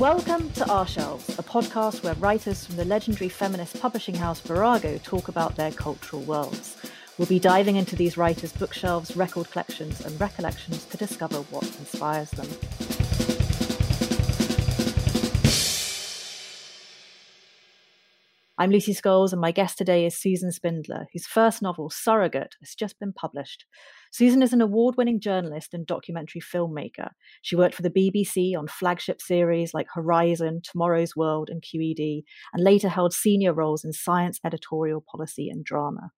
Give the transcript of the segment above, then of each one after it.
Welcome to Our Shelves, a podcast where writers from the legendary feminist publishing house Virago talk about their cultural worlds. We'll be diving into these writers' bookshelves, record collections, and recollections to discover what inspires them. I'm Lucy Scholes, and my guest today is Susan Spindler, whose first novel, Surrogate, has just been published. Susan is an award winning journalist and documentary filmmaker. She worked for the BBC on flagship series like Horizon, Tomorrow's World, and QED, and later held senior roles in science, editorial policy, and drama.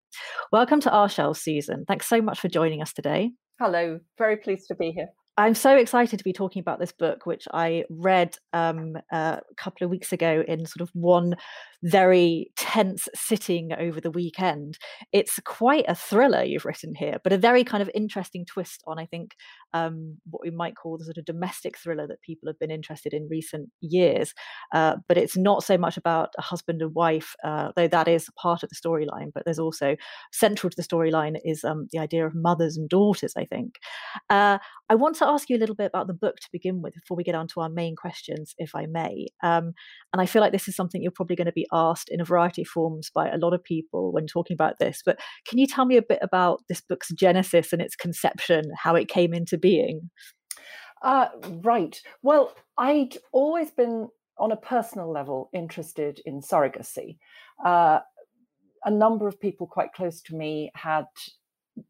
Welcome to Our Shelves, Susan. Thanks so much for joining us today. Hello, very pleased to be here. I'm so excited to be talking about this book, which I read um, uh, a couple of weeks ago in sort of one very tense sitting over the weekend. It's quite a thriller you've written here, but a very kind of interesting twist on, I think, um, what we might call the sort of domestic thriller that people have been interested in recent years. Uh, but it's not so much about a husband and wife, uh, though that is part of the storyline. But there's also central to the storyline is um, the idea of mothers and daughters. I think. Uh, I want to ask you a little bit about the book to begin with before we get on to our main questions, if I may. Um, and I feel like this is something you're probably going to be asked in a variety of forms by a lot of people when talking about this. But can you tell me a bit about this book's genesis and its conception, how it came into being? Uh, right. Well, I'd always been, on a personal level, interested in surrogacy. Uh, a number of people quite close to me had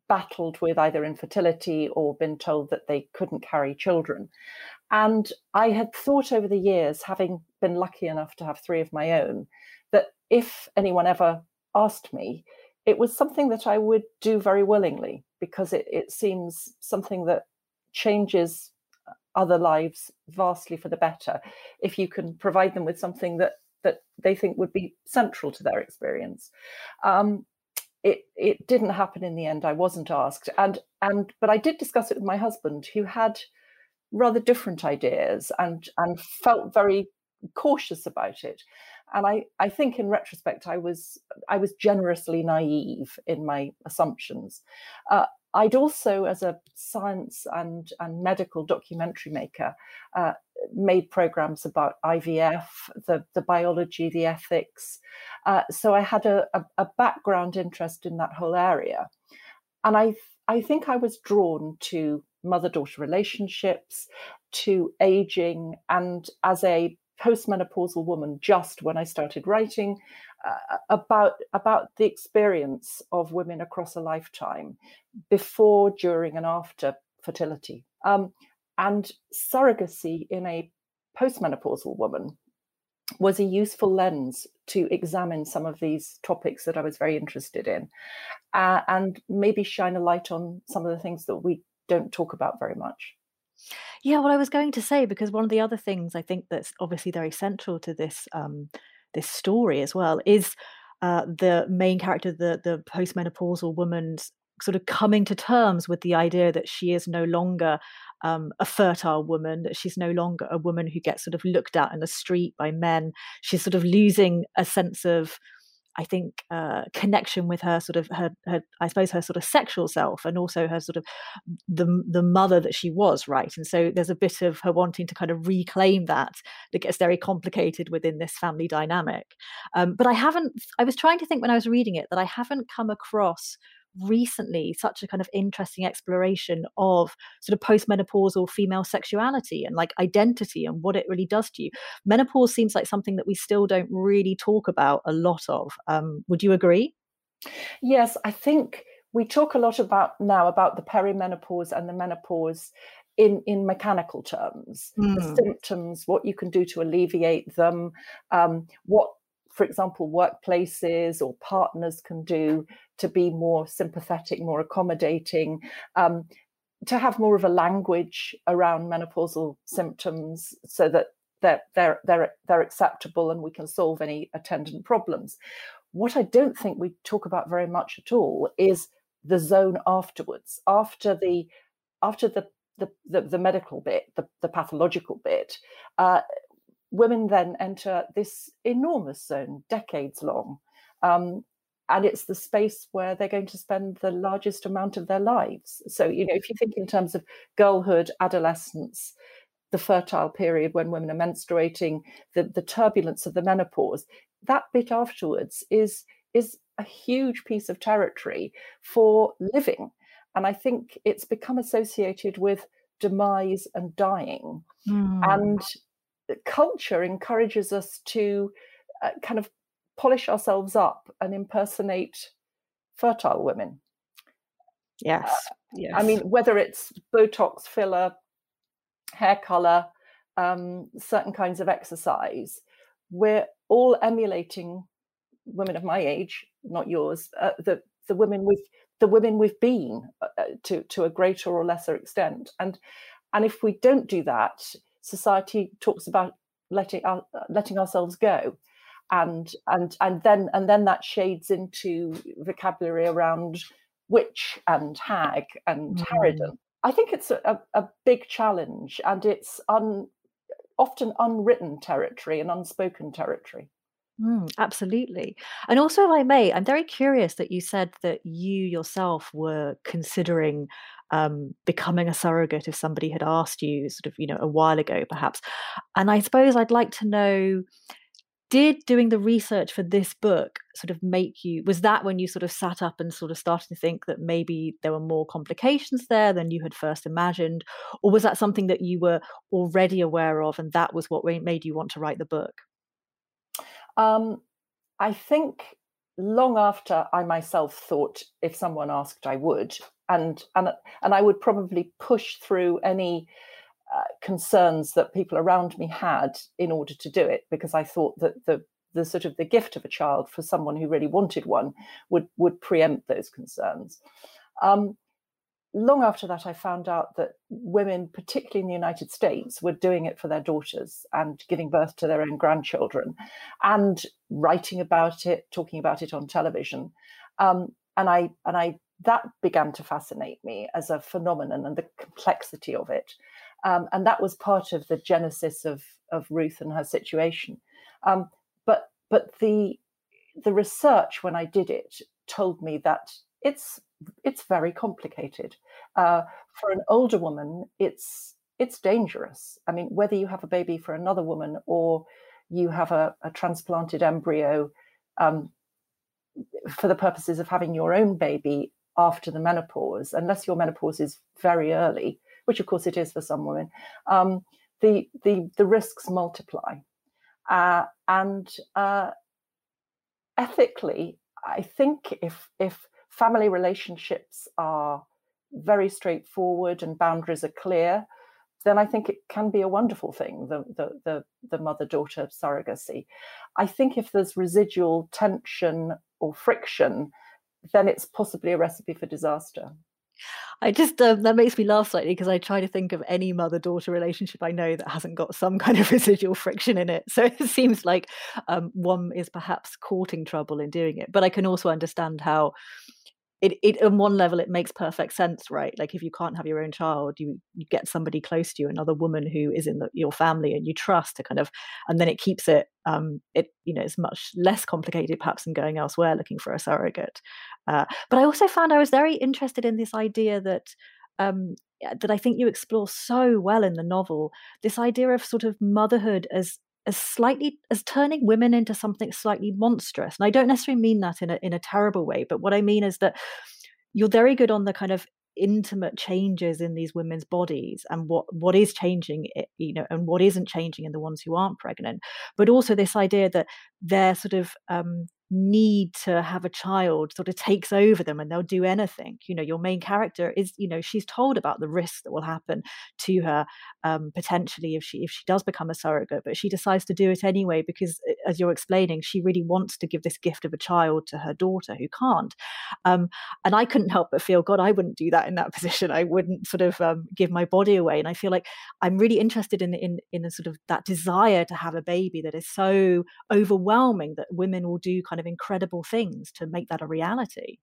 battled with either infertility or been told that they couldn't carry children. And I had thought over the years, having been lucky enough to have three of my own, that if anyone ever asked me, it was something that I would do very willingly because it, it seems something that changes other lives vastly for the better if you can provide them with something that that they think would be central to their experience. Um, it it didn't happen in the end. I wasn't asked, and and but I did discuss it with my husband, who had rather different ideas and and felt very cautious about it. And I I think in retrospect, I was I was generously naive in my assumptions. Uh, I'd also, as a science and, and medical documentary maker, uh, made programs about IVF, the, the biology, the ethics. Uh, so I had a, a, a, background interest in that whole area. And I, I think I was drawn to mother daughter relationships, to aging, and as a postmenopausal woman, just when I started writing about, about the experience of women across a lifetime before, during, and after fertility. Um, and surrogacy in a postmenopausal woman was a useful lens to examine some of these topics that I was very interested in uh, and maybe shine a light on some of the things that we don't talk about very much. Yeah, well, I was going to say because one of the other things I think that's obviously very central to this um, this story as well is uh, the main character, the the postmenopausal woman's sort of coming to terms with the idea that she is no longer um, a fertile woman, that she's no longer a woman who gets sort of looked at in the street by men. She's sort of losing a sense of I think, uh, connection with her sort of her, her, I suppose, her sort of sexual self, and also her sort of the the mother that she was, right? And so there's a bit of her wanting to kind of reclaim that that gets very complicated within this family dynamic. Um, but I haven't. I was trying to think when I was reading it that I haven't come across recently such a kind of interesting exploration of sort of postmenopausal female sexuality and like identity and what it really does to you. Menopause seems like something that we still don't really talk about a lot of. Um, would you agree? Yes, I think we talk a lot about now about the perimenopause and the menopause in in mechanical terms mm. the hmm. symptoms what you can do to alleviate them um, what for example, workplaces or partners can do to be more sympathetic, more accommodating, um, to have more of a language around menopausal symptoms so that they're, they're, they're, they're acceptable and we can solve any attendant problems. What I don't think we talk about very much at all is the zone afterwards, after the after the the, the, the medical bit, the, the pathological bit, uh, women then enter this enormous zone, decades long. Um, and it's the space where they're going to spend the largest amount of their lives. So, you know, if you think in terms of girlhood, adolescence, the fertile period when women are menstruating, the, the turbulence of the menopause, that bit afterwards is is a huge piece of territory for living. And I think it's become associated with demise and dying. Mm. And culture encourages us to uh, kind of polish ourselves up and impersonate fertile women. Yes. Uh, yes. I mean, whether it's Botox filler, hair color, um, certain kinds of exercise, we're all emulating women of my age, not yours, uh, the the women we've the women we've been uh, uh to to a greater or lesser extent, and and if we don't do that, society talks about letting our, letting ourselves go and and and then and then that shades into vocabulary around witch and hag and mm. harridan i think it's a, a, big challenge and it's un, often unwritten territory and unspoken territory Mm, absolutely. And also, if I may, I'm very curious that you said that you yourself were considering um, becoming a surrogate if somebody had asked you, sort of, you know, a while ago, perhaps. And I suppose I'd like to know did doing the research for this book sort of make you was that when you sort of sat up and sort of started to think that maybe there were more complications there than you had first imagined or was that something that you were already aware of and that was what made you want to write the book um, I think long after I myself thought if someone asked, I would, and and and I would probably push through any uh, concerns that people around me had in order to do it because I thought that the the sort of the gift of a child for someone who really wanted one would would preempt those concerns. Um, long after that, I found out that women, particularly in the United States, were doing it for their daughters and giving birth to their own grandchildren and writing about it, talking about it on television. Um, and I and I that began to fascinate me as a phenomenon and the complexity of it. Um, and that was part of the genesis of of Ruth and her situation. Um, but but the the research when I did it told me that it's it's very complicated. Uh, for an older woman, it's it's dangerous. I mean, whether you have a baby for another woman or you have a, a transplanted embryo um, for the purposes of having your own baby after the menopause, unless your menopause is very early, which of course it is for some women, um, the the the risks multiply. Uh, and uh, ethically, I think if if family relationships are very straightforward and boundaries are clear, then I think it can be a wonderful thing, the, the, the, the mother daughter surrogacy. I think if there's residual tension or friction, then it's possibly a recipe for disaster. I just um, that makes me laugh slightly because I try to think of any mother-daughter relationship I know that hasn't got some kind of residual friction in it. So it seems like um, one is perhaps courting trouble in doing it. But I can also understand how it, it on one level it makes perfect sense right? Like if you can't have your own child you you get somebody close to you another woman who is in the, your family and you trust to kind of and then it keeps it um it you know it's much less complicated perhaps than going elsewhere looking for a surrogate. Uh, but i also found i was very interested in this idea that um that i think you explore so well in the novel this idea of sort of motherhood as as slightly as turning women into something slightly monstrous. And I don't necessarily mean that in a in a terrible way, but what I mean is that you're very good on the kind of intimate changes in these women's bodies and what what is changing you know and what isn't changing in the ones who aren't pregnant but also this idea that they're sort of um need to have a child sort of takes over them and they'll do anything you know your main character is you know she's told about the risks that will happen to her um, potentially if she if she does become a surrogate but she decides to do it anyway because eh, as you're explaining she really wants to give this gift of a child to her daughter who can't um, and i couldn't help but feel god i wouldn't do that in that position. I wouldn't sort of um, give my body away. And i feel like i'm really interested in in in a sort of that desire to have a baby that is so overwhelming that women will do kind of of incredible things to make that a reality.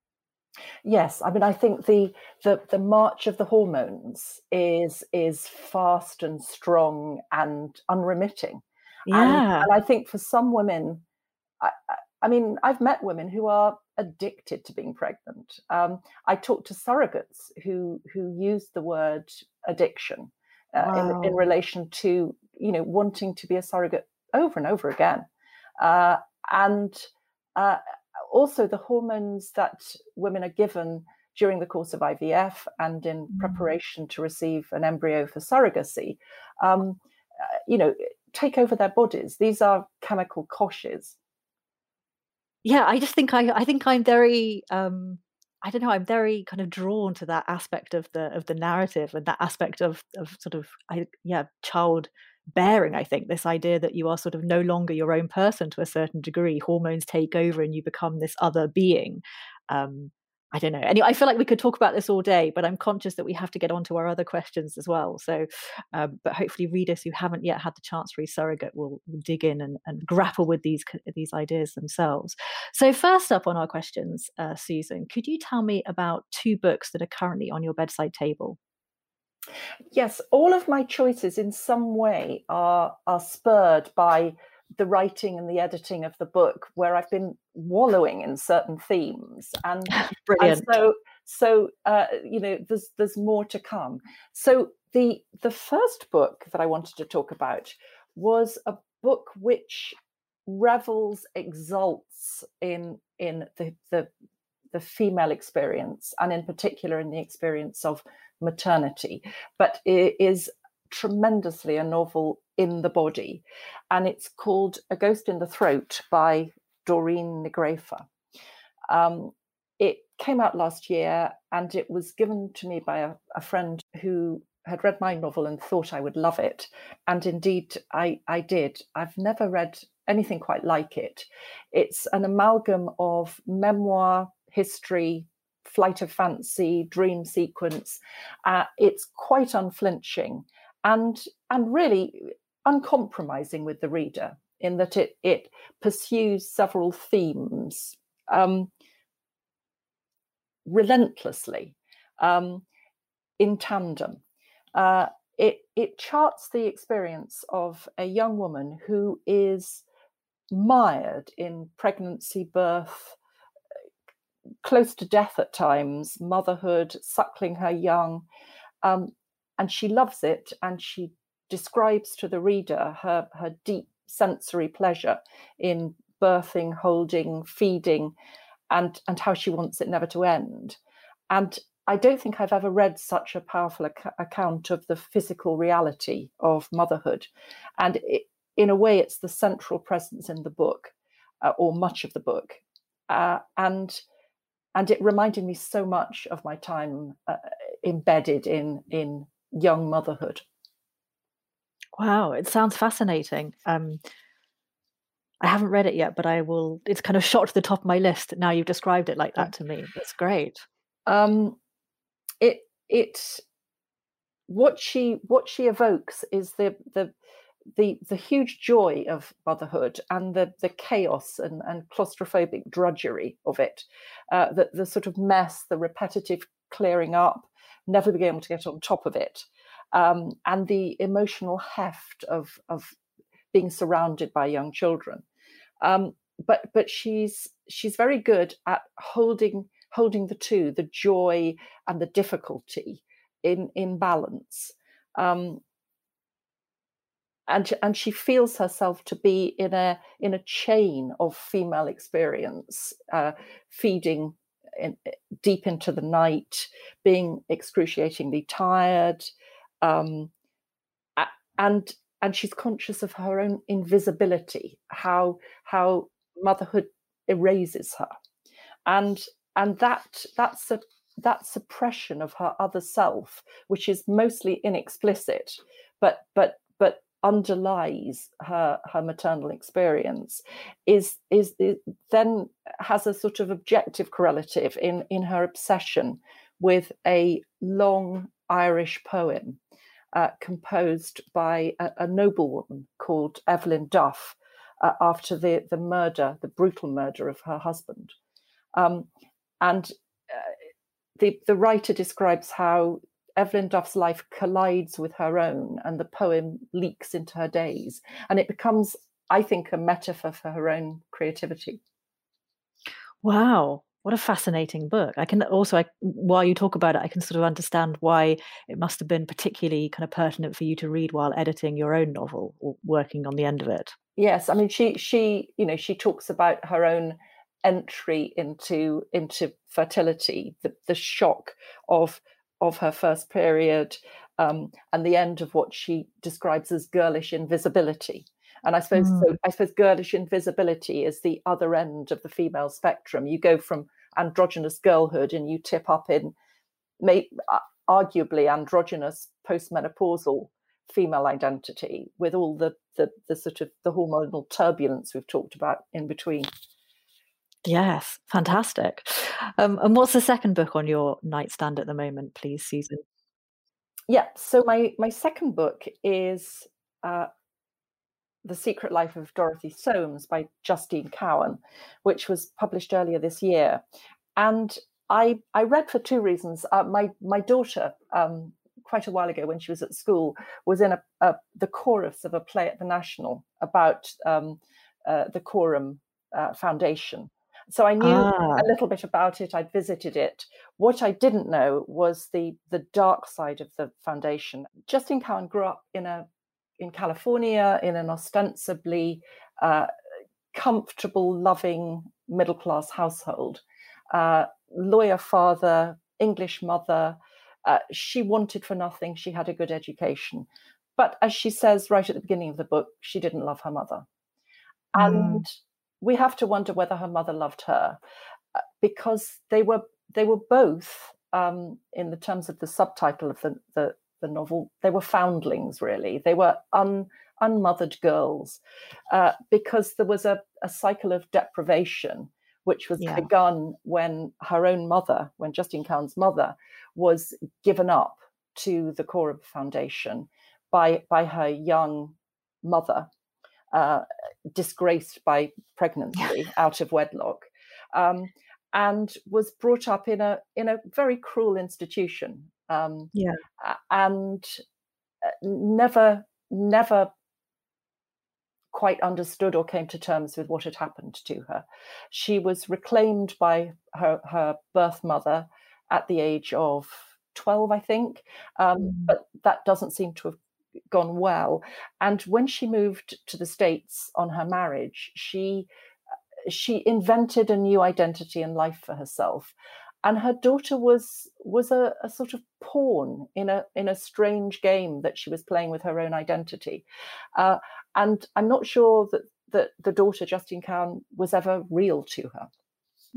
Yes, I mean, I think the the the march of the hormones is is fast and strong and unremitting. Yeah, and, and I think for some women, I, I, mean, I've met women who are addicted to being pregnant. Um, I talked to surrogates who who use the word addiction uh, wow. in, in relation to you know wanting to be a surrogate over and over again, uh, and uh, also, the hormones that women are given during the course of IVF and in mm. preparation to receive an embryo for surrogacy, um, uh, you know, take over their bodies. These are chemical koshes. Yeah, I just think I, I think I'm very, um, I don't know, I'm very kind of drawn to that aspect of the of the narrative and that aspect of of sort of, I, yeah, child bearing i think this idea that you are sort of no longer your own person to a certain degree. Hormones take over and you become this other being. Um i don't know. Anyway i feel like we could talk about this all day but i'm conscious that we have to get on to our other questions as well. So um, but hopefully readers who haven't yet had the chance to read surrogate will, will dig in and, and, grapple with these these ideas themselves. So first up on our questions uh, susan could you tell me about two books that are currently on your bedside table Yes, all of my choices in some way are are spurred by the writing and the editing of the book, where I've been wallowing in certain themes, and, Brilliant. and so so uh, you know there's there's more to come. So the the first book that I wanted to talk about was a book which revels, exalts in in the the the female experience, and in particular in the experience of maternity, but it is tremendously a novel in the body. And it's called A Ghost in the Throat by Doireann Ní Ghríofa. Um, it came out last year and it was given to me by a, a, friend who had read my novel and thought I would love it. And indeed, I, I did. I've never read anything quite like it. It's an amalgam of memoir, history, flight of fancy, dream sequence. Uh, it's quite unflinching and and really uncompromising with the reader in that it it pursues several themes um, relentlessly um, in tandem. Uh, it it charts the experience of a young woman who is mired in pregnancy, birth, close to death at times, motherhood, suckling her young. Um, and she loves it and she describes to the reader her, her deep sensory pleasure in birthing, holding, feeding, and, and how she wants it never to end. And I don't think I've ever read such a powerful ac- account of the physical reality of motherhood. And it, in a way, it's the central presence in the book, uh, or much of the book. Uh, and and it reminded me so much of my time uh, embedded in in young motherhood. Wow, it sounds fascinating. Um, I haven't read it yet, but I will. It's kind of shot to the top of my list now. You've described it like that to me. That's great. Um, it it what she what she evokes is the the the the huge joy of motherhood and the the chaos and, and claustrophobic drudgery of it, uh, the the sort of mess, the repetitive clearing up, never being able to get on top of it, um, and the emotional heft of of being surrounded by young children. Um, but but she's she's very good at holding holding the two, the joy and the difficulty in in balance. Um, and and she feels herself to be in a in a chain of female experience, uh, feeding in, deep into the night, being excruciatingly tired, um, and and she's conscious of her own invisibility, how how motherhood erases her, and and that that's a that suppression of her other self, which is mostly inexplicit, but but but underlies her her maternal experience is, is is then has a sort of objective correlative in in her obsession with a long Irish poem uh, composed by a, a noblewoman called Evelyn Duff uh, after the the murder, the brutal murder of her husband, um, and uh, the the writer describes how Evelyn Duff's life collides with her own, and the poem leaks into her days, and it becomes, I think, a metaphor for her own creativity. Wow, what a fascinating book! I can also, I, while you talk about it, I can sort of understand why it must have been particularly kind of pertinent for you to read while editing your own novel or working on the end of it. Yes, I mean, she she you know she talks about her own entry into into fertility, the the shock of of her first period um, and the end of what she describes as girlish invisibility. And I suppose mm. so. I suppose girlish invisibility is the other end of the female spectrum. You go from androgynous girlhood and you tip up in, may, uh, arguably androgynous postmenopausal female identity with all the, the the sort of the hormonal turbulence we've talked about in between. Yes, fantastic. Um, and what's the second book on your nightstand at the moment, please, Susan? Yeah, so my my second book is uh, The Secret Life of Dorothy Soames by Justine Cowan, which was published earlier this year. And I I read for two reasons. Uh, my my daughter, um, quite a while ago when she was at school, was in a, a the chorus of a play at the National about um, uh, the Coram uh, Foundation so I knew ah. a little bit about it. I'd visited it. What I didn't know was the the dark side of the foundation. Justine Cowan grew up in a in California in an ostensibly uh, comfortable, loving middle class household. Uh, lawyer father, English mother. Uh, she wanted for nothing. She had a good education. But as she says right at the beginning of the book, she didn't love her mother. Mm. We have to wonder whether her mother loved her uh, because they were they were both um, in the terms of the subtitle of the, the, the novel they were foundlings really they were un, unmothered girls uh, because there was a, a cycle of deprivation which was yeah. begun when her own mother when Justine Cowan's mother was given up to the Coram Foundation by by her young mother uh, disgraced by pregnancy out of wedlock, um, and was brought up in a in a very cruel institution. Um, yeah, and uh, never never quite understood or came to terms with what had happened to her. She was reclaimed by her her birth mother at the age of 12 i think um, mm. but that doesn't seem to have gone well. And when she moved to the States on her marriage, she she invented a new identity and life for herself. And her daughter was was a, a sort of pawn in a in a strange game that she was playing with her own identity. Uh, and I'm not sure that that the daughter Justine Cowan was ever real to her.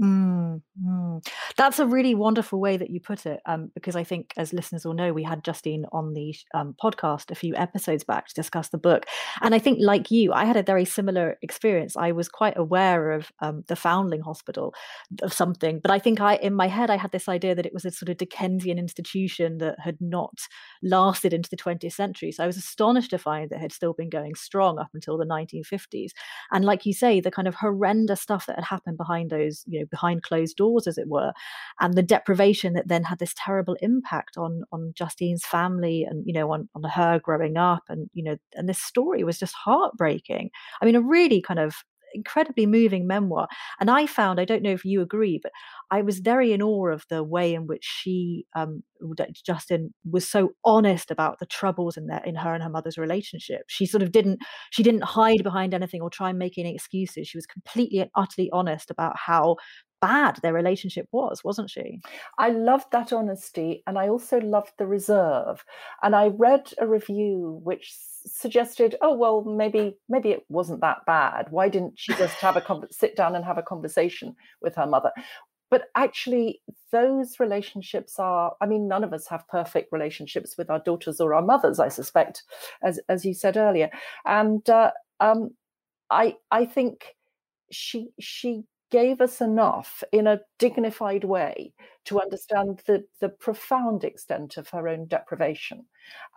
Mm, mm. That's a really wonderful way that you put it, um, because I think, as listeners will know, we had Justine on the um, podcast a few episodes back to discuss the book. And I think, like you, I had a very similar experience. I was quite aware of um, the Foundling Hospital, of something, but I think I, in my head, I had this idea that it was a sort of Dickensian institution that had not lasted into the 20th century. So I was astonished to find that it had still been going strong up until the 1950s. And like you say, the kind of horrendous stuff that had happened behind those, you know, behind closed doors, as it were, and the deprivation that then had this terrible impact on on Justine's family and you know on on her growing up, and you know, and this story was just heartbreaking. I mean, a really kind of incredibly moving memoir. And I found, I don't know if you agree, but I was very in awe of the way in which she, um, Justine, was so honest about the troubles in in her and her mother's relationship. She sort of didn't, she didn't hide behind anything or try and make any excuses. She was completely and utterly honest about how bad their relationship was, wasn't she? I loved that honesty and I also loved the reserve. And I read a review which suggested, oh well, maybe maybe it wasn't that bad. Why didn't she just have a sit down and have a conversation with her mother? But actually, those relationships are, I mean, none of us have perfect relationships with our daughters or our mothers, I suspect, as, as you said earlier. And uh, um, I, I think she, she gave us enough in a dignified way to understand the, the profound extent of her own deprivation,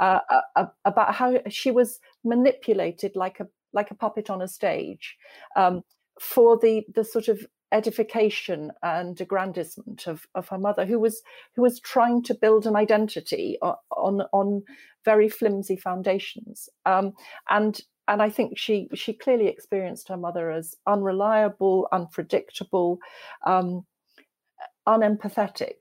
uh, uh, uh, about how she was manipulated like a like a puppet on a stage um, for the the sort of edification and aggrandizement of, of her mother, who was who was trying to build an identity on on, on very flimsy foundations, um, and and I think she she clearly experienced her mother as unreliable, unpredictable, um, unempathetic,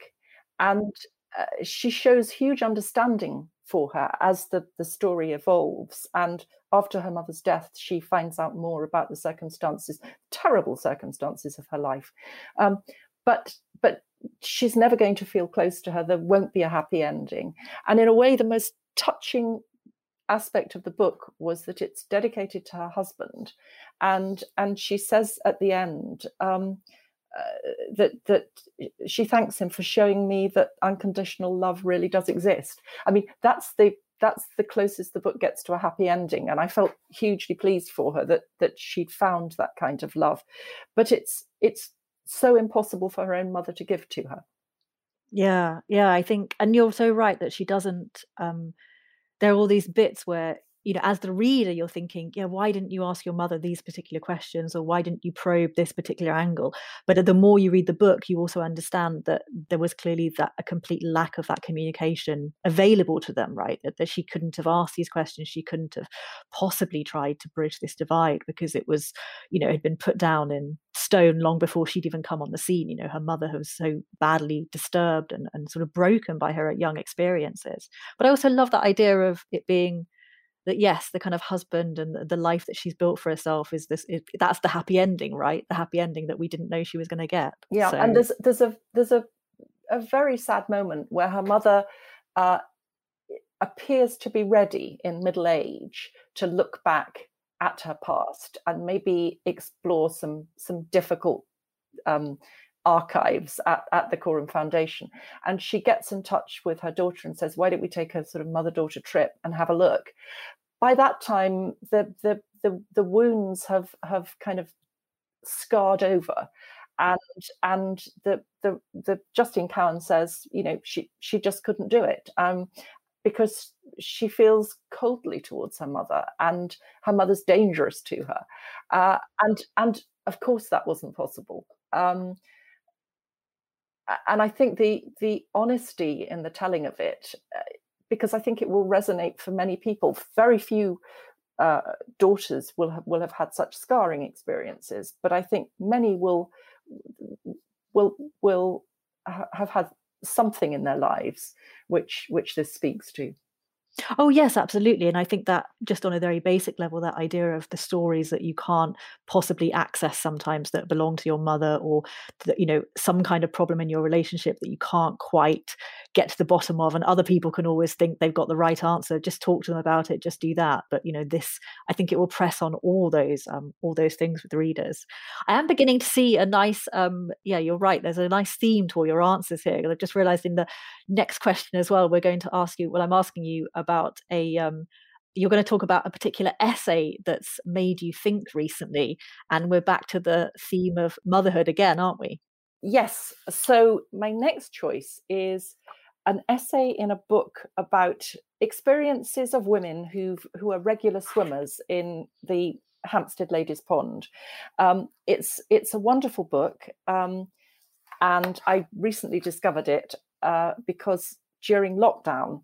and uh, she shows huge understanding for her as the, the story evolves. And after her mother's death, she finds out more about the circumstances, terrible circumstances of her life. Um, but but she's never going to feel close to her. There won't be a happy ending. And in a way, the most touching aspect of the book was that it's dedicated to her husband, and and she says at the end um, uh, that that she thanks him for showing me that unconditional love really does exist. I mean, that's the that's the closest the book gets to a happy ending, and I felt hugely pleased for her that that she'd found that kind of love, but it's it's so impossible for her own mother to give to her. Yeah, yeah, I think, and you're so right that she doesn't. Um, there are all these bits where you know as the reader you're thinking yeah why didn't you ask your mother these particular questions or why didn't you probe this particular angle? But the more you read the book you also understand that there was clearly that a complete lack of that communication available to them right? That, that she couldn't have asked these questions she couldn't have possibly tried to bridge this divide because it was you know had been put down in stone long before she'd even come on the scene. You know her mother was so badly disturbed and, and sort of broken by her young experiences. But i also love that idea of it being that yes the kind of husband and the life that she's built for herself is this it, that's the happy ending right the happy ending that we didn't know she was going to get yeah so. and there's there's a there's a a very sad moment where her mother uh, appears to be ready in middle age to look back at her past and maybe explore some some difficult um, archives at, at the Coram Foundation. And she gets in touch with her daughter and says, Why don't we take a sort of mother daughter trip and have a look? By that time, the, the, the, the wounds have, have kind of scarred over. And and the the the Justine Cowan says, you know, she she just couldn't do it. Um, because she feels coldly towards her mother and her mother's dangerous to her uh, and and of course that wasn't possible um, and I think the the honesty in the telling of it, uh, because I think it will resonate for many people. Very few uh, daughters will have, will have had such scarring experiences, but I think many will will will ha- have had something in their lives which which this speaks to. Oh yes, absolutely. And I think that just on a very basic level, that idea of the stories that you can't possibly access sometimes that belong to your mother, or that you know some kind of problem in your relationship that you can't quite get to the bottom of, and other people can always think they've got the right answer. Just talk to them about it. Just do that. But you know, this I think it will press on all those um, all those things with readers. I am beginning to see a nice, um, yeah, you're right. There's a nice theme to all your answers here. I've just realised in the next question as well, we're going to ask you. Well, I'm asking you about a um, you're going to talk about a particular essay that's made you think recently and we're back to the theme of motherhood again aren't we yes so my next choice is an essay in a book about experiences of women who who are regular swimmers in the Hampstead Ladies Pond. Um, it's it's a wonderful book, um, and I recently discovered it uh, because during lockdown,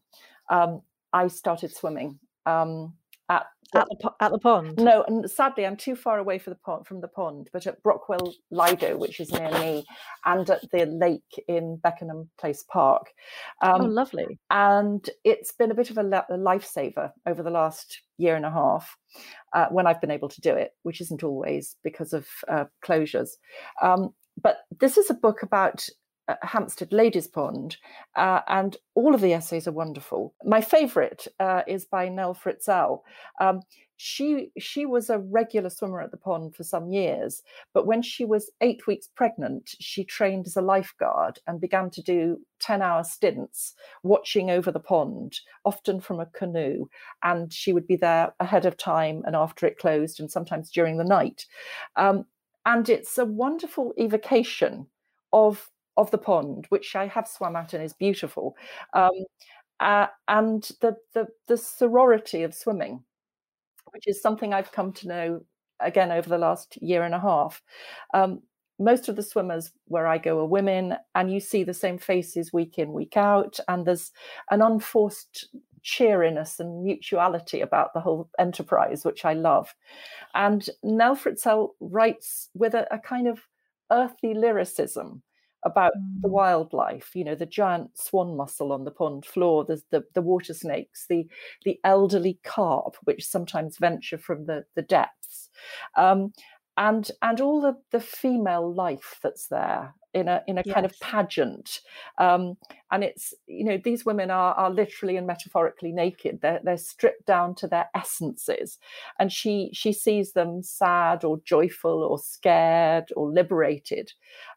um, I started swimming um, at at the, at the pond. No, and sadly, I'm too far away the pond, from the pond. But at Brockwell Lido, which is near me, and at the lake in Beckenham Place Park. Oh, um, oh, lovely! And it's been a bit of a, a lifesaver over the last year and a half uh, when I've been able to do it, which isn't always because of uh, closures. Um, but this is a book about Hampstead Ladies Pond, uh, and all of the essays are wonderful. My favourite uh, is by Nell Frizzell. Um, she she was a regular swimmer at the pond for some years, but when she was eight weeks pregnant, she trained as a lifeguard and began to do ten-hour stints watching over the pond, often from a canoe. And she would be there ahead of time and after it closed, and sometimes during the night. Um, and it's a wonderful evocation of of the pond, which I have swum at and is beautiful, um, uh, and the, the the sorority of swimming, which is something I've come to know again over the last year and a half. Um, most of the swimmers where I go are women, and you see the same faces week in, week out, and there's an unforced cheeriness and mutuality about the whole enterprise, which I love. And Nell Frizzell writes with a, a kind of earthy lyricism about mm. the wildlife you know the giant swan mussel on the pond floor there's the, the water snakes the the elderly carp which sometimes venture from the the depths um, and and all the the female life that's there in a in a yes. kind of pageant um, and it's you know these women are are literally and metaphorically naked they're they're stripped down to their essences and she she sees them sad or joyful or scared or liberated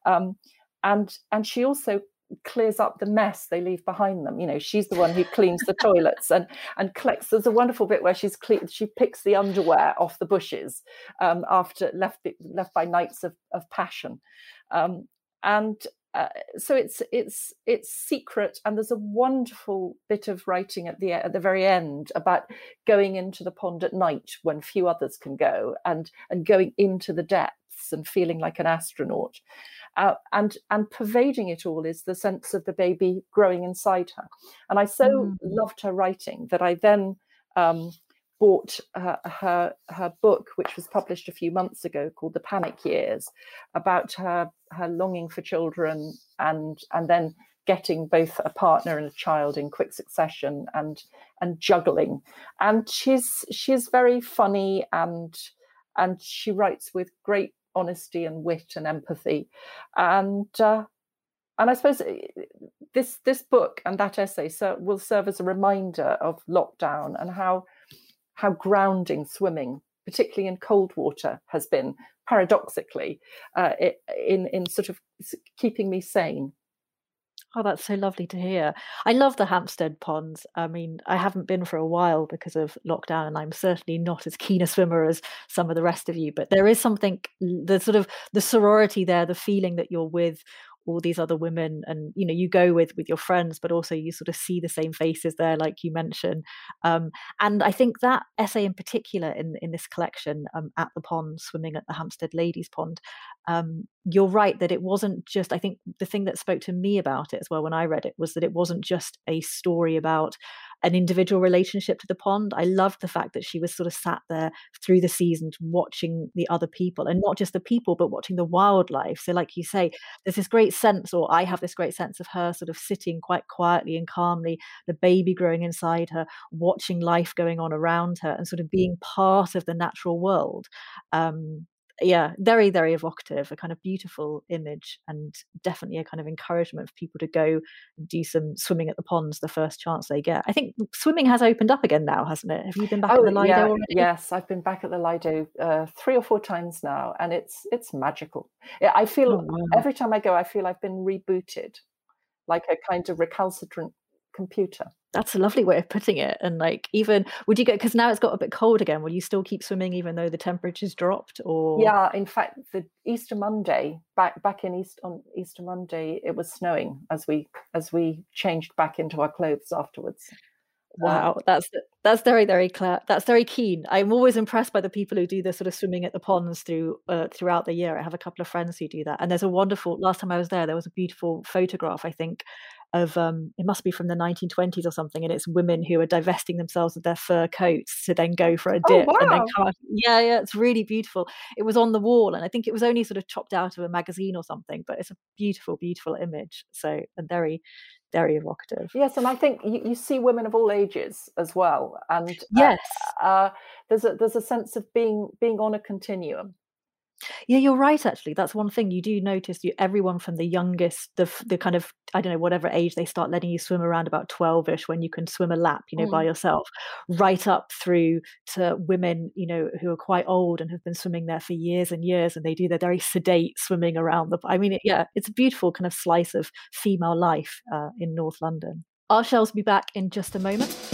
um, and and she also clears up the mess they leave behind them you know she's the one who cleans the toilets and and collects there's a wonderful bit where she's she picks the underwear off the bushes um, after left left by nights of, of passion um, and uh, so it's it's it's secret and there's a wonderful bit of writing at the at the very end about going into the pond at night when few others can go and and going into the depths and feeling like an astronaut uh, and and pervading it all is the sense of the baby growing inside her. And I so mm. loved her writing that I then um, bought her, her, her book, which was published a few months ago, called The Panic Years, about her her longing for children and and then getting both a partner and a child in quick succession and and juggling. And she's she's very funny and and she writes with great honesty and wit and empathy and uh, and I suppose eh, this this book and that essay so, will serve as a reminder of lockdown and how how grounding swimming, particularly in cold water, has been paradoxically uh, in in sort of keeping me sane. Oh, that's so lovely to hear. I love the Hampstead ponds. I mean, I haven't been for a while because of lockdown, and I'm certainly not as keen a swimmer as some of the rest of you. But there is something, the sort of the sorority there, the feeling that you're with all these other women and you know you go with with your friends but also you sort of see the same faces there like you mentioned um, and i think that essay in particular in in this collection um, at the pond swimming at the hampstead ladies pond um, you're right that it wasn't just i think the thing that spoke to me about it as well when i read it was that it wasn't just a story about an individual relationship to the pond. I loved the fact that she was sort of sat there through the seasons watching the other people and not just the people, but watching the wildlife. So, like you say, there's this great sense, or I have this great sense of her sort of sitting quite quietly and calmly, the baby growing inside her, watching life going on around her, and sort of being part of the natural world. Um, yeah, very, very evocative, a kind of beautiful image, and definitely a kind of encouragement for people to go and do some swimming at the ponds the first chance they get. I think swimming has opened up again now, hasn't it? Have you been back oh, at the Lido yeah, already? Yes, I've been back at the Lido uh, three or four times now, and it's it's magical. I feel oh, wow. every time I go, I feel I've been rebooted, like a kind of recalcitrant computer. That's a lovely way of putting it and like even would you get because now it's got a bit cold again will you still keep swimming even though the temperature's dropped or? Yeah in fact the easter monday back back in east on easter monday it was snowing as we as we changed back into our clothes afterwards. Wow. That's that's very very clear that's very keen. I'm always impressed by the people who do the sort of swimming at the ponds through uh, throughout the year. I have a couple of friends who do that and there's a wonderful last time i was there there was a beautiful photograph i think of um, it must be from the 1920s or something, and it's women who are divesting themselves of their fur coats to then go for a oh, dip oh, wow. and then come out. Yeah, yeah, it's really beautiful. It was on the wall, and I think it was only sort of chopped out of a magazine or something, but it's a beautiful, beautiful image. So and very, very evocative. Yes, and I think you, you see women of all ages as well, and uh, yes, uh, there's a there's a sense of being being on a continuum yeah, you're right. Actually, that's one thing you do notice. You everyone from the youngest, the the kind of I don't know whatever age they start letting you swim around about twelve ish when you can swim a lap, you know, mm. by yourself, right up through to women, you know, who are quite old and have been swimming there for years and years, and they do their very sedate swimming around the. I mean, it, yeah, it's a beautiful kind of slice of female life uh, in North London. Our Shelves will be back in just a moment.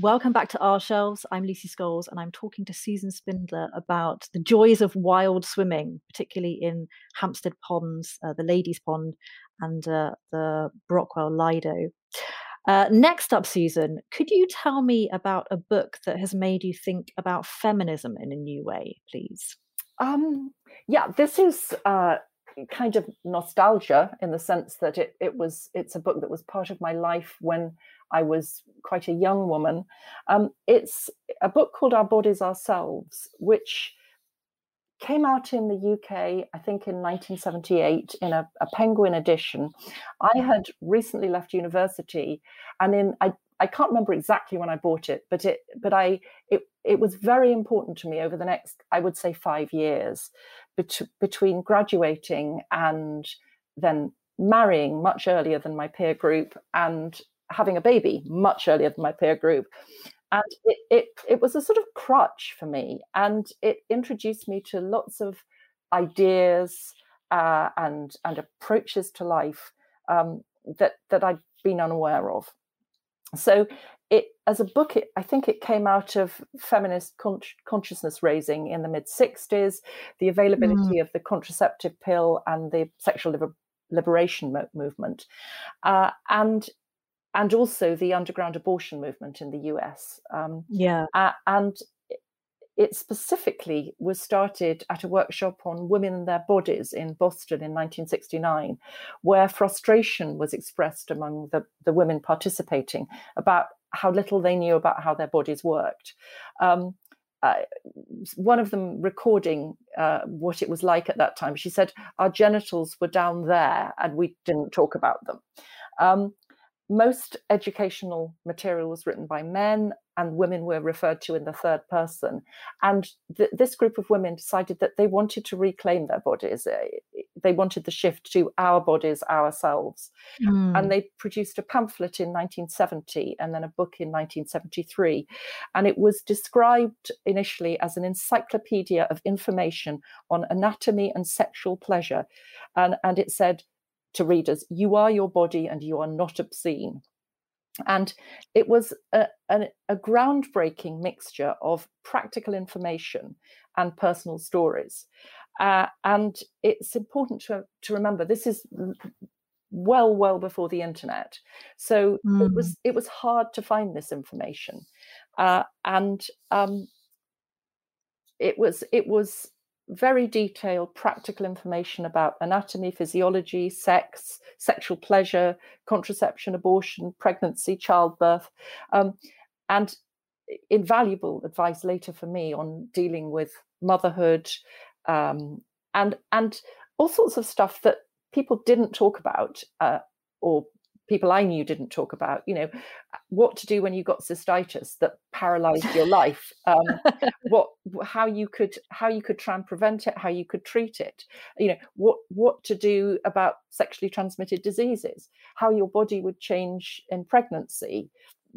Welcome back to Our Shelves. I'm Lucy Scholes, and I'm talking to Susan Spindler about the joys of wild swimming, particularly in Hampstead Ponds, uh, the Ladies Pond, and uh, the Brockwell Lido. Uh, next up, Susan, could you tell me about a book that has made you think about feminism in a new way, please? Um, yeah, this is uh, kind of nostalgia in the sense that it, it was it's a book that was part of my life when I was quite a young woman. Um, it's a book called Our Bodies Ourselves, which came out in the UK, I think in 1978, in a, a Penguin edition. I had recently left university, and in I, I can't remember exactly when I bought it, but it but I it it was very important to me over the next I would say five years, bet- between graduating and then marrying much earlier than my peer group and having a baby much earlier than my peer group. And it, it, it was a sort of crutch for me. And it introduced me to lots of ideas uh, and, and approaches to life, um, that that I'd been unaware of. So it as a book, it, I think it came out of feminist con- consciousness raising in the mid 60s, the availability mm. of the contraceptive pill and the sexual liber- liberation mo- movement, uh, and and also the underground abortion movement in the US. Um, yeah, uh, and it specifically was started at a workshop on women and their bodies in Boston in 1969, where frustration was expressed among the, the women participating about how little they knew about how their bodies worked. Um, uh, one of them recording uh, what it was like at that time, she said, Our genitals were down there and we didn't talk about them. Um, most educational material was written by men and women were referred to in the third person. And th- this group of women decided that they wanted to reclaim their bodies. They wanted the shift to our bodies ourselves. Mm. and they produced a pamphlet in 1970 and then a book in 1973 and it was described initially as an encyclopedia of information on anatomy and sexual pleasure. And, and it said to readers, you are your body and you are not obscene. And it was a, a, a, groundbreaking mixture of practical information and personal stories. Uh, and it's important to, to remember this is well, well before the internet. So mm. it was it was hard to find this information. Uh, and um, it was it was very detailed practical information about anatomy, physiology, sex, sexual pleasure, contraception, abortion, pregnancy, childbirth, um, and invaluable advice later for me on dealing with motherhood um, and and all sorts of stuff that people didn't talk about uh, or people I knew didn't talk about, you know, what to do when you got cystitis that paralyzed your life, um, what, how you could, how you could try and prevent it, how you could treat it, you know, what, what to do about sexually transmitted diseases, how your body would change in pregnancy,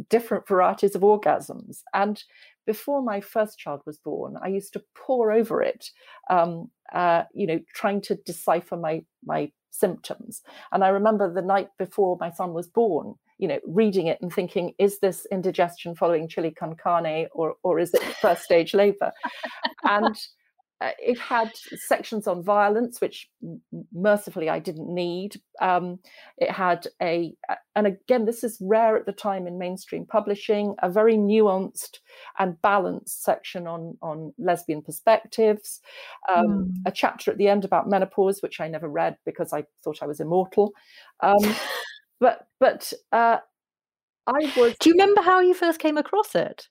different varieties of orgasms. And before my first child was born, I used to pore over it, um, uh, you know, trying to decipher my my symptoms. And I remember the night before my son was born, you know, reading it and thinking, is this indigestion following chili con carne or, or is it first stage labor? and it had sections on violence, which mercifully I didn't need. Um, it had a, and again, this is rare at the time in mainstream publishing, a very nuanced and balanced section on on lesbian perspectives. Um, mm. A chapter at the end about menopause, which I never read because I thought I was immortal. Um, but but uh, I was. Do you remember how you first came across it?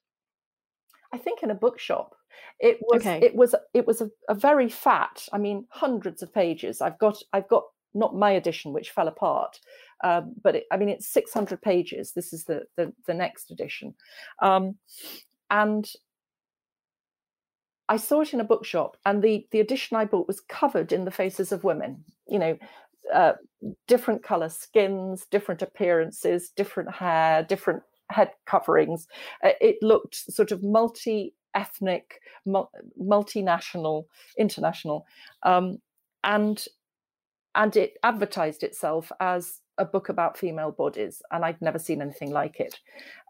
I think in a bookshop. It was okay. it was it was a, a very fat. I mean, hundreds of pages. I've got I've got not my edition, which fell apart, um, but it, I mean it's 600 pages. This is the the, the next edition, um, and I saw it in a bookshop, and the the edition I bought was covered in the faces of women. You know, uh, different color skins, different appearances, different hair, different head coverings. Uh, it looked sort of multi ethnic, multinational, international, um, and and it advertised itself as a book about female bodies, and I'd never seen anything like it.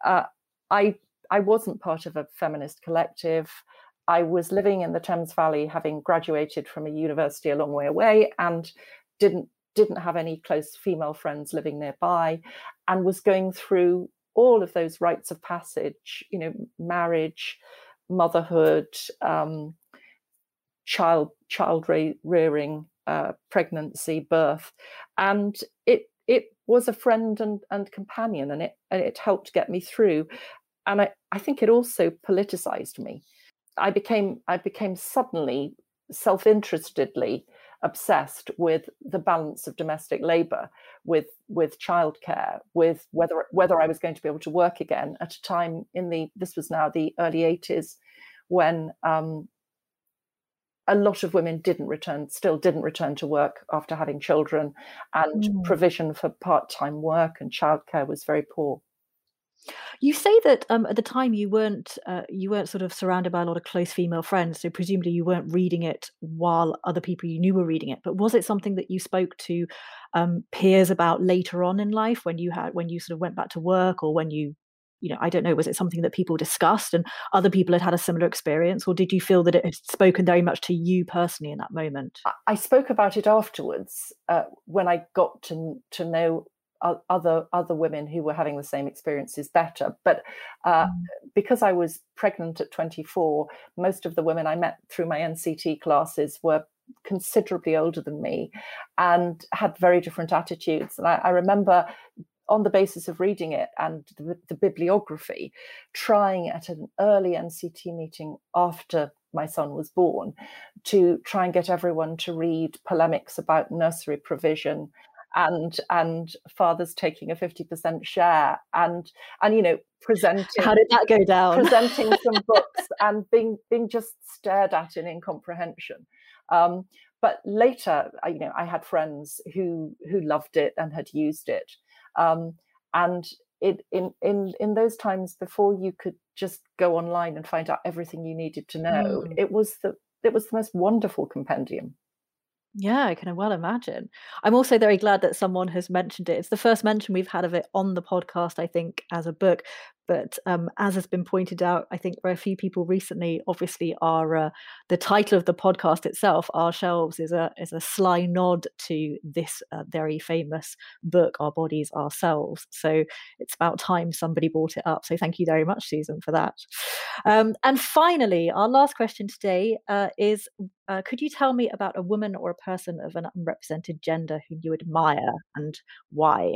Uh, I I wasn't part of a feminist collective. I was living in the Thames Valley, having graduated from a university a long way away, and didn't didn't have any close female friends living nearby, and was going through all of those rites of passage, you know, marriage, motherhood, um, child child rearing, uh, pregnancy, birth, and it it was a friend and, and companion, and it and it helped get me through. And I, I think it also politicized me. I became I became suddenly self-interestedly obsessed with the balance of domestic labor, with with childcare, with whether whether I was going to be able to work again at a time in the this was now the early 80s when um, a lot of women didn't return, still didn't return to work after having children, and mm. provision for part time work and childcare was very poor. You say that um, at the time you weren't uh, you weren't sort of surrounded by a lot of close female friends, so presumably you weren't reading it while other people you knew were reading it. But was it something that you spoke to um, peers about later on in life when you had when you sort of went back to work or when you you know I don't know was it something that people discussed and other people had had a similar experience, or did you feel that it had spoken very much to you personally in that moment? I spoke about it afterwards uh, when I got to to know other other women who were having the same experiences better. But uh, mm. because I was pregnant at 24, most of the women I met through my NCT classes were considerably older than me and had very different attitudes. And I, I remember on the basis of reading it and the, the, bibliography, trying at an early NCT meeting after my son was born to try and get everyone to read polemics about nursery provision and and fathers taking a 50% share and and you know presenting how did that go down? presenting some books and being being just stared at in incomprehension. Um, but later I, you know i had friends who who loved it and had used it. Um, and it in in in those times before you could just go online and find out everything you needed to know mm. it was the it was the most wonderful compendium yeah, I can well imagine. I'm also very glad that someone has mentioned it. It's the first mention we've had of it on the podcast, I think, as a book. But um, as has been pointed out, I think by a few people recently, obviously, our uh, the title of the podcast itself, "Our Shelves," is a is a sly nod to this uh, very famous book, "Our Bodies, Ourselves." So it's about time somebody brought it up. So thank you very much, Susan, for that. Um, and finally, our last question today uh, is: uh, Could you tell me about a woman or a person of an unrepresented gender whom you admire and why?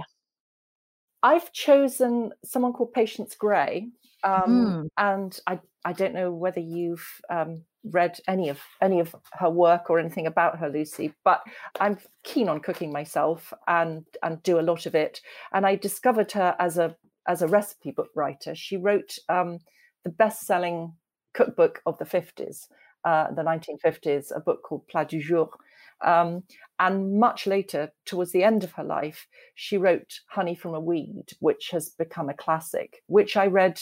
I've chosen someone called Patience Gray, um, mm. and I I don't know whether you've um, read any of any of her work or anything about her, Lucy, but I'm keen on cooking myself and and do a lot of it. And I discovered her as a as a recipe book writer. She wrote um, the best-selling cookbook of the 50s, uh, the 1950s, a book called Plat du Jour, um, and much later, towards the end of her life, she wrote Honey from a Weed, which has become a classic, which I read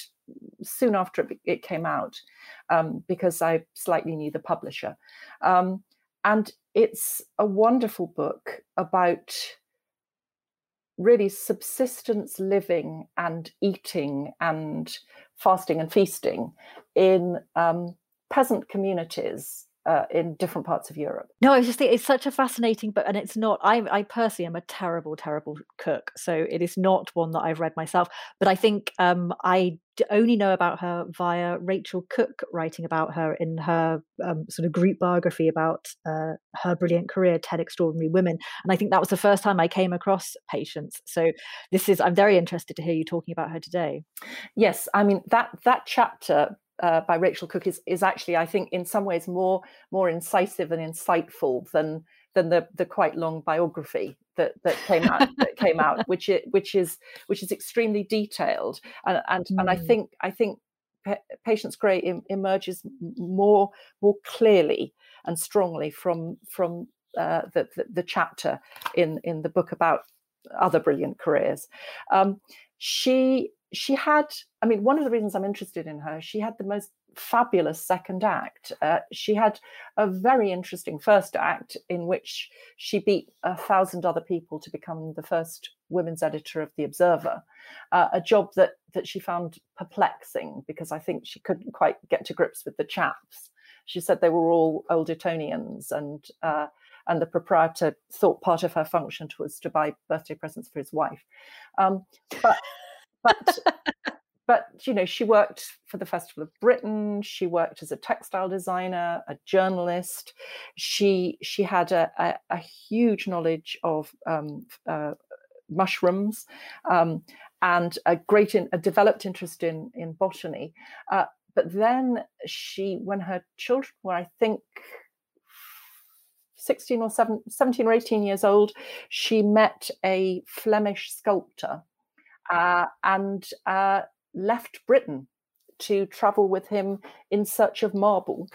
soon after it came out um, because I slightly knew the publisher. Um, and it's a wonderful book about really subsistence living and eating and fasting and feasting in um, peasant communities uh, in different parts of Europe. No, I was just think it's such a fascinating book, and it's not. I, I personally am a terrible, terrible cook, so it is not one that I've read myself. But I think um, I only know about her via Rachel Cooke writing about her in her um, sort of group biography about uh, her brilliant career, Ten Extraordinary Women, and I think that was the first time I came across Patience. So this is. I'm very interested to hear you talking about her today. Yes, I mean that that chapter uh, by Rachel Cooke is is actually, I think, in some ways more more incisive and insightful than than the the quite long biography that that came out that came out, which it which is which is extremely detailed and and, mm. and I hmm. think I think Patience Gray em- emerges more more clearly and strongly from from uh, the, the, the chapter in in the book about other brilliant careers. Um, she she had i mean one of the reasons i'm interested in her she had the most fabulous second act. Uh, she had a very interesting first act in which she beat a thousand other people to become the first women's editor of the observer uh, a job that that she found perplexing because i think she couldn't quite get to grips with the chaps. She said they were all old etonians and uh, and the proprietor thought part of her function was to buy birthday presents for his wife. Um, but but but you know she worked for the festival of britain she worked as a textile designer a journalist. She she had a, a, a huge knowledge of um, uh, mushrooms um, and a great in, a developed interest in in botany. Uh, but then she when her children were i think 16 or 17 or 18 years old she met a flemish sculptor uh, and uh, left Britain to travel with him in search of marble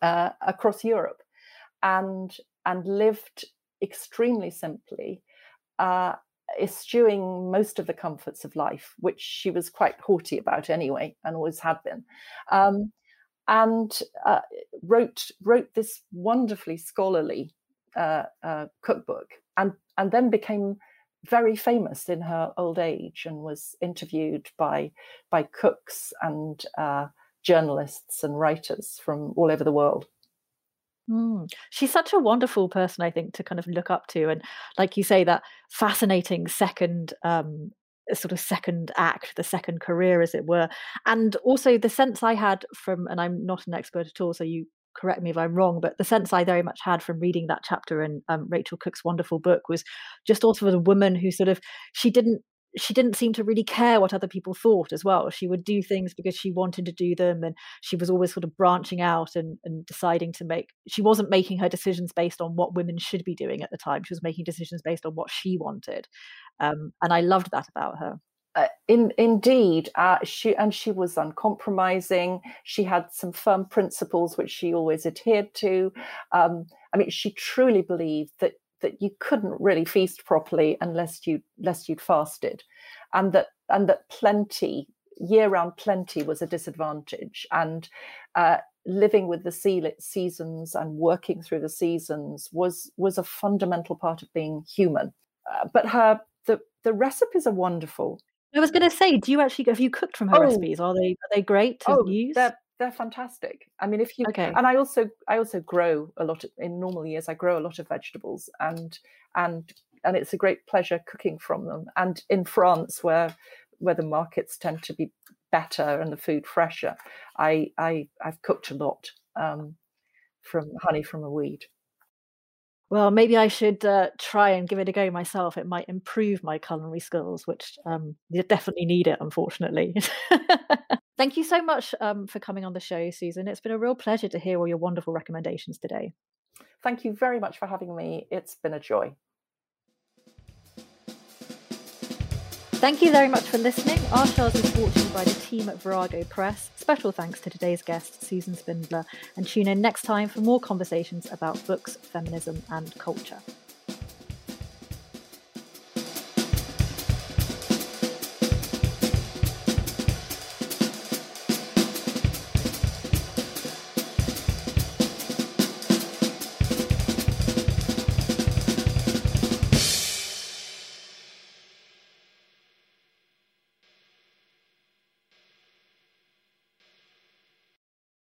uh, across Europe, and and lived extremely simply. Uh, eschewing most of the comforts of life, which she was quite haughty about anyway, and always had been. Um, and uh, wrote wrote this wonderfully scholarly uh, cookbook, and and then became very famous in her old age, and was interviewed by by cooks and uh, journalists and writers from all over the world. Mm. She's such a wonderful person, I think, to kind of look up to, and like you say, that fascinating second um, sort of second act, the second career, as it were. And also the sense I had from, and I'm not an expert at all, so you correct me if I'm wrong, but the sense I very much had from reading that chapter in um, Rachel Cooke's wonderful book was just also as a woman who sort of she didn't she didn't seem to really care what other people thought as well. She would do things because she wanted to do them, and she was always sort of branching out and, and deciding to make. She wasn't making her decisions based on what women should be doing at the time. She was making decisions based on what she wanted, um, and I loved that about her. Uh, in indeed, uh, she and she was uncompromising. She had some firm principles which she always adhered to. Um, I mean, she truly believed that that you couldn't really feast properly unless you unless you'd fasted, and that and that plenty year round plenty was a disadvantage, and uh, living with the seasons and working through the seasons was was a fundamental part of being human. Uh, but her the the recipes are wonderful. I was going to say, do you actually have you cooked from her oh, recipes? Are they are they great to oh, use? They're they're fantastic. I mean, if you okay. and I also I also grow a lot of, in normal years. I grow a lot of vegetables and and and it's a great pleasure cooking from them. And in France, where where the markets tend to be better and the food fresher, I I I've cooked a lot um, from honey from a weed. Well, maybe I should uh, try and give it a go myself. It might improve my culinary skills, which um, you definitely need it, unfortunately. Thank you so much um, for coming on the show, Susan. It's been a real pleasure to hear all your wonderful recommendations today. Thank you very much for having me. It's been a joy. Thank you very much for listening. Our show is brought to you by the team at Virago Press. Special thanks to today's guest, Susan Spindler, and tune in next time for more conversations about books, feminism, and culture.